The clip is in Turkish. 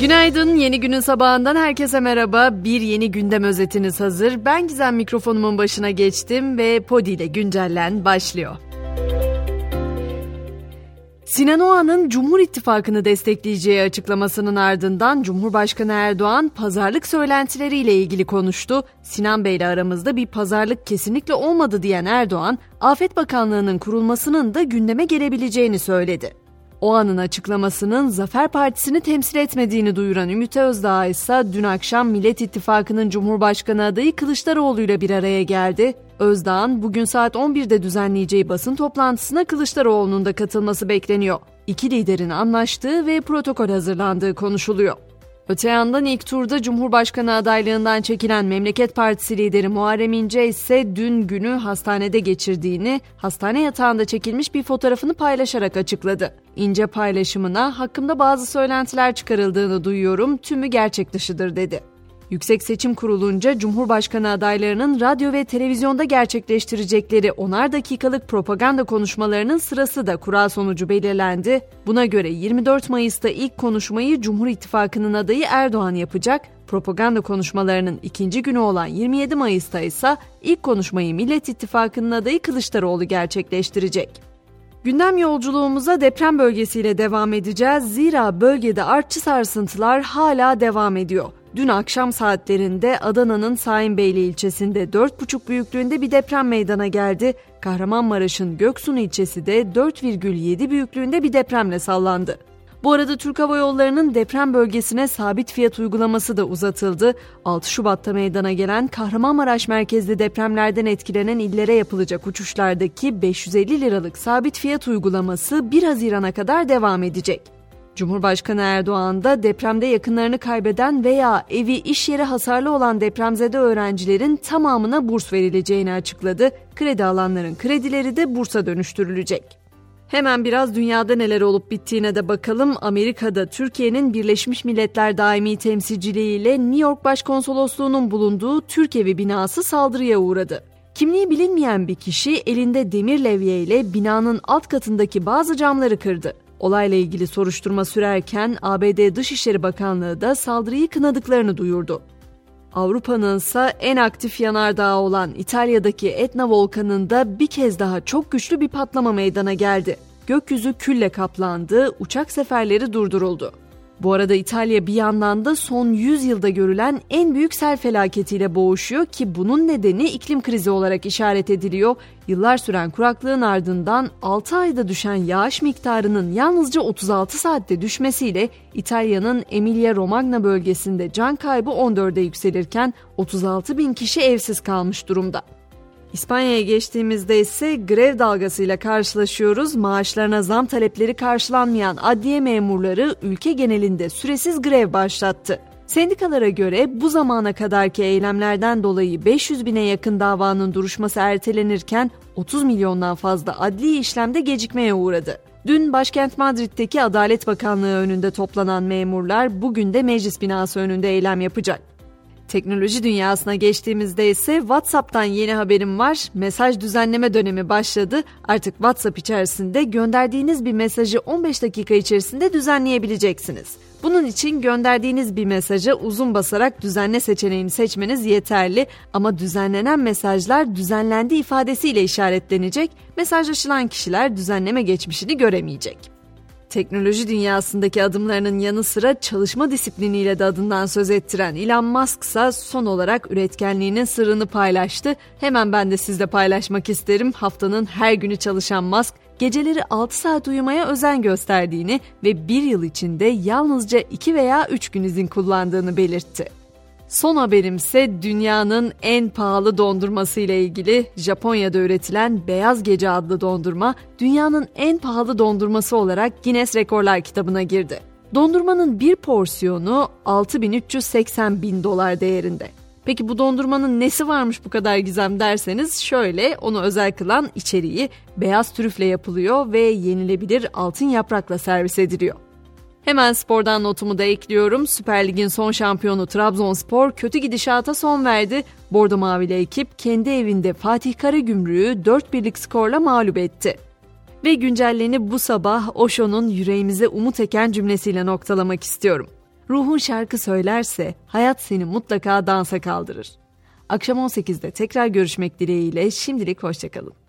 Günaydın, yeni günün sabahından herkese merhaba. Bir yeni gündem özetiniz hazır. Ben Gizem mikrofonumun başına geçtim ve Podi ile güncellen başlıyor. Sinan Oğan'ın Cumhur İttifakı'nı destekleyeceği açıklamasının ardından Cumhurbaşkanı Erdoğan pazarlık söylentileriyle ilgili konuştu. Sinan Bey ile aramızda bir pazarlık kesinlikle olmadı diyen Erdoğan, Afet Bakanlığı'nın kurulmasının da gündeme gelebileceğini söyledi. O anın açıklamasının Zafer Partisi'ni temsil etmediğini duyuran Ümit Özdağ ise dün akşam Millet İttifakı'nın Cumhurbaşkanı adayı Kılıçdaroğlu ile bir araya geldi. Özdağ'ın bugün saat 11'de düzenleyeceği basın toplantısına Kılıçdaroğlu'nun da katılması bekleniyor. İki liderin anlaştığı ve protokol hazırlandığı konuşuluyor. Öte yandan ilk turda Cumhurbaşkanı adaylığından çekilen Memleket Partisi lideri Muharrem İnce ise dün günü hastanede geçirdiğini, hastane yatağında çekilmiş bir fotoğrafını paylaşarak açıkladı. İnce paylaşımına hakkımda bazı söylentiler çıkarıldığını duyuyorum, tümü gerçek dışıdır dedi. Yüksek Seçim Kurulu'nca Cumhurbaşkanı adaylarının radyo ve televizyonda gerçekleştirecekleri onar dakikalık propaganda konuşmalarının sırası da kura sonucu belirlendi. Buna göre 24 Mayıs'ta ilk konuşmayı Cumhur İttifakı'nın adayı Erdoğan yapacak. Propaganda konuşmalarının ikinci günü olan 27 Mayıs'ta ise ilk konuşmayı Millet İttifakı'nın adayı Kılıçdaroğlu gerçekleştirecek. Gündem yolculuğumuza deprem bölgesiyle devam edeceğiz. Zira bölgede artçı sarsıntılar hala devam ediyor. Dün akşam saatlerinde Adana'nın Saimeyli ilçesinde 4,5 büyüklüğünde bir deprem meydana geldi. Kahramanmaraş'ın Göksun ilçesi de 4,7 büyüklüğünde bir depremle sallandı. Bu arada Türk Hava Yolları'nın deprem bölgesine sabit fiyat uygulaması da uzatıldı. 6 Şubat'ta meydana gelen Kahramanmaraş merkezli depremlerden etkilenen illere yapılacak uçuşlardaki 550 liralık sabit fiyat uygulaması 1 Haziran'a kadar devam edecek. Cumhurbaşkanı Erdoğan da depremde yakınlarını kaybeden veya evi iş yeri hasarlı olan depremzede öğrencilerin tamamına burs verileceğini açıkladı. Kredi alanların kredileri de bursa dönüştürülecek. Hemen biraz dünyada neler olup bittiğine de bakalım. Amerika'da Türkiye'nin Birleşmiş Milletler Daimi Temsilciliği ile New York Başkonsolosluğu'nun bulunduğu Türk Evi binası saldırıya uğradı. Kimliği bilinmeyen bir kişi elinde demir levye ile binanın alt katındaki bazı camları kırdı. Olayla ilgili soruşturma sürerken ABD Dışişleri Bakanlığı da saldırıyı kınadıklarını duyurdu. Avrupa'nın ise en aktif yanardağı olan İtalya'daki Etna volkanında bir kez daha çok güçlü bir patlama meydana geldi. Gökyüzü külle kaplandı, uçak seferleri durduruldu. Bu arada İtalya bir yandan da son 100 yılda görülen en büyük sel felaketiyle boğuşuyor ki bunun nedeni iklim krizi olarak işaret ediliyor. Yıllar süren kuraklığın ardından 6 ayda düşen yağış miktarının yalnızca 36 saatte düşmesiyle İtalya'nın Emilia-Romagna bölgesinde can kaybı 14'e yükselirken 36 bin kişi evsiz kalmış durumda. İspanya'ya geçtiğimizde ise grev dalgasıyla karşılaşıyoruz. Maaşlarına zam talepleri karşılanmayan adliye memurları ülke genelinde süresiz grev başlattı. Sendikalara göre bu zamana kadarki eylemlerden dolayı 500 bine yakın davanın duruşması ertelenirken 30 milyondan fazla adli işlemde gecikmeye uğradı. Dün başkent Madrid'deki Adalet Bakanlığı önünde toplanan memurlar bugün de meclis binası önünde eylem yapacak. Teknoloji dünyasına geçtiğimizde ise WhatsApp'tan yeni haberim var. Mesaj düzenleme dönemi başladı. Artık WhatsApp içerisinde gönderdiğiniz bir mesajı 15 dakika içerisinde düzenleyebileceksiniz. Bunun için gönderdiğiniz bir mesaja uzun basarak düzenle seçeneğini seçmeniz yeterli ama düzenlenen mesajlar düzenlendi ifadesiyle işaretlenecek. Mesajlaşılan kişiler düzenleme geçmişini göremeyecek. Teknoloji dünyasındaki adımlarının yanı sıra çalışma disipliniyle de adından söz ettiren Elon Musk ise son olarak üretkenliğinin sırrını paylaştı. Hemen ben de sizle paylaşmak isterim. Haftanın her günü çalışan Musk, geceleri 6 saat uyumaya özen gösterdiğini ve bir yıl içinde yalnızca 2 veya 3 gün izin kullandığını belirtti. Son haberimse dünyanın en pahalı dondurması ile ilgili Japonya'da üretilen Beyaz Gece adlı dondurma dünyanın en pahalı dondurması olarak Guinness Rekorlar kitabına girdi. Dondurmanın bir porsiyonu 6380 bin dolar değerinde. Peki bu dondurmanın nesi varmış bu kadar gizem derseniz şöyle onu özel kılan içeriği beyaz trüfle yapılıyor ve yenilebilir altın yaprakla servis ediliyor. Hemen spordan notumu da ekliyorum. Süper Lig'in son şampiyonu Trabzonspor kötü gidişata son verdi. Bordo Mavili ekip kendi evinde Fatih Karagümrük'ü 4 birlik skorla mağlup etti. Ve güncelleni bu sabah Osho'nun yüreğimize umut eken cümlesiyle noktalamak istiyorum. Ruhun şarkı söylerse hayat seni mutlaka dansa kaldırır. Akşam 18'de tekrar görüşmek dileğiyle şimdilik hoşçakalın.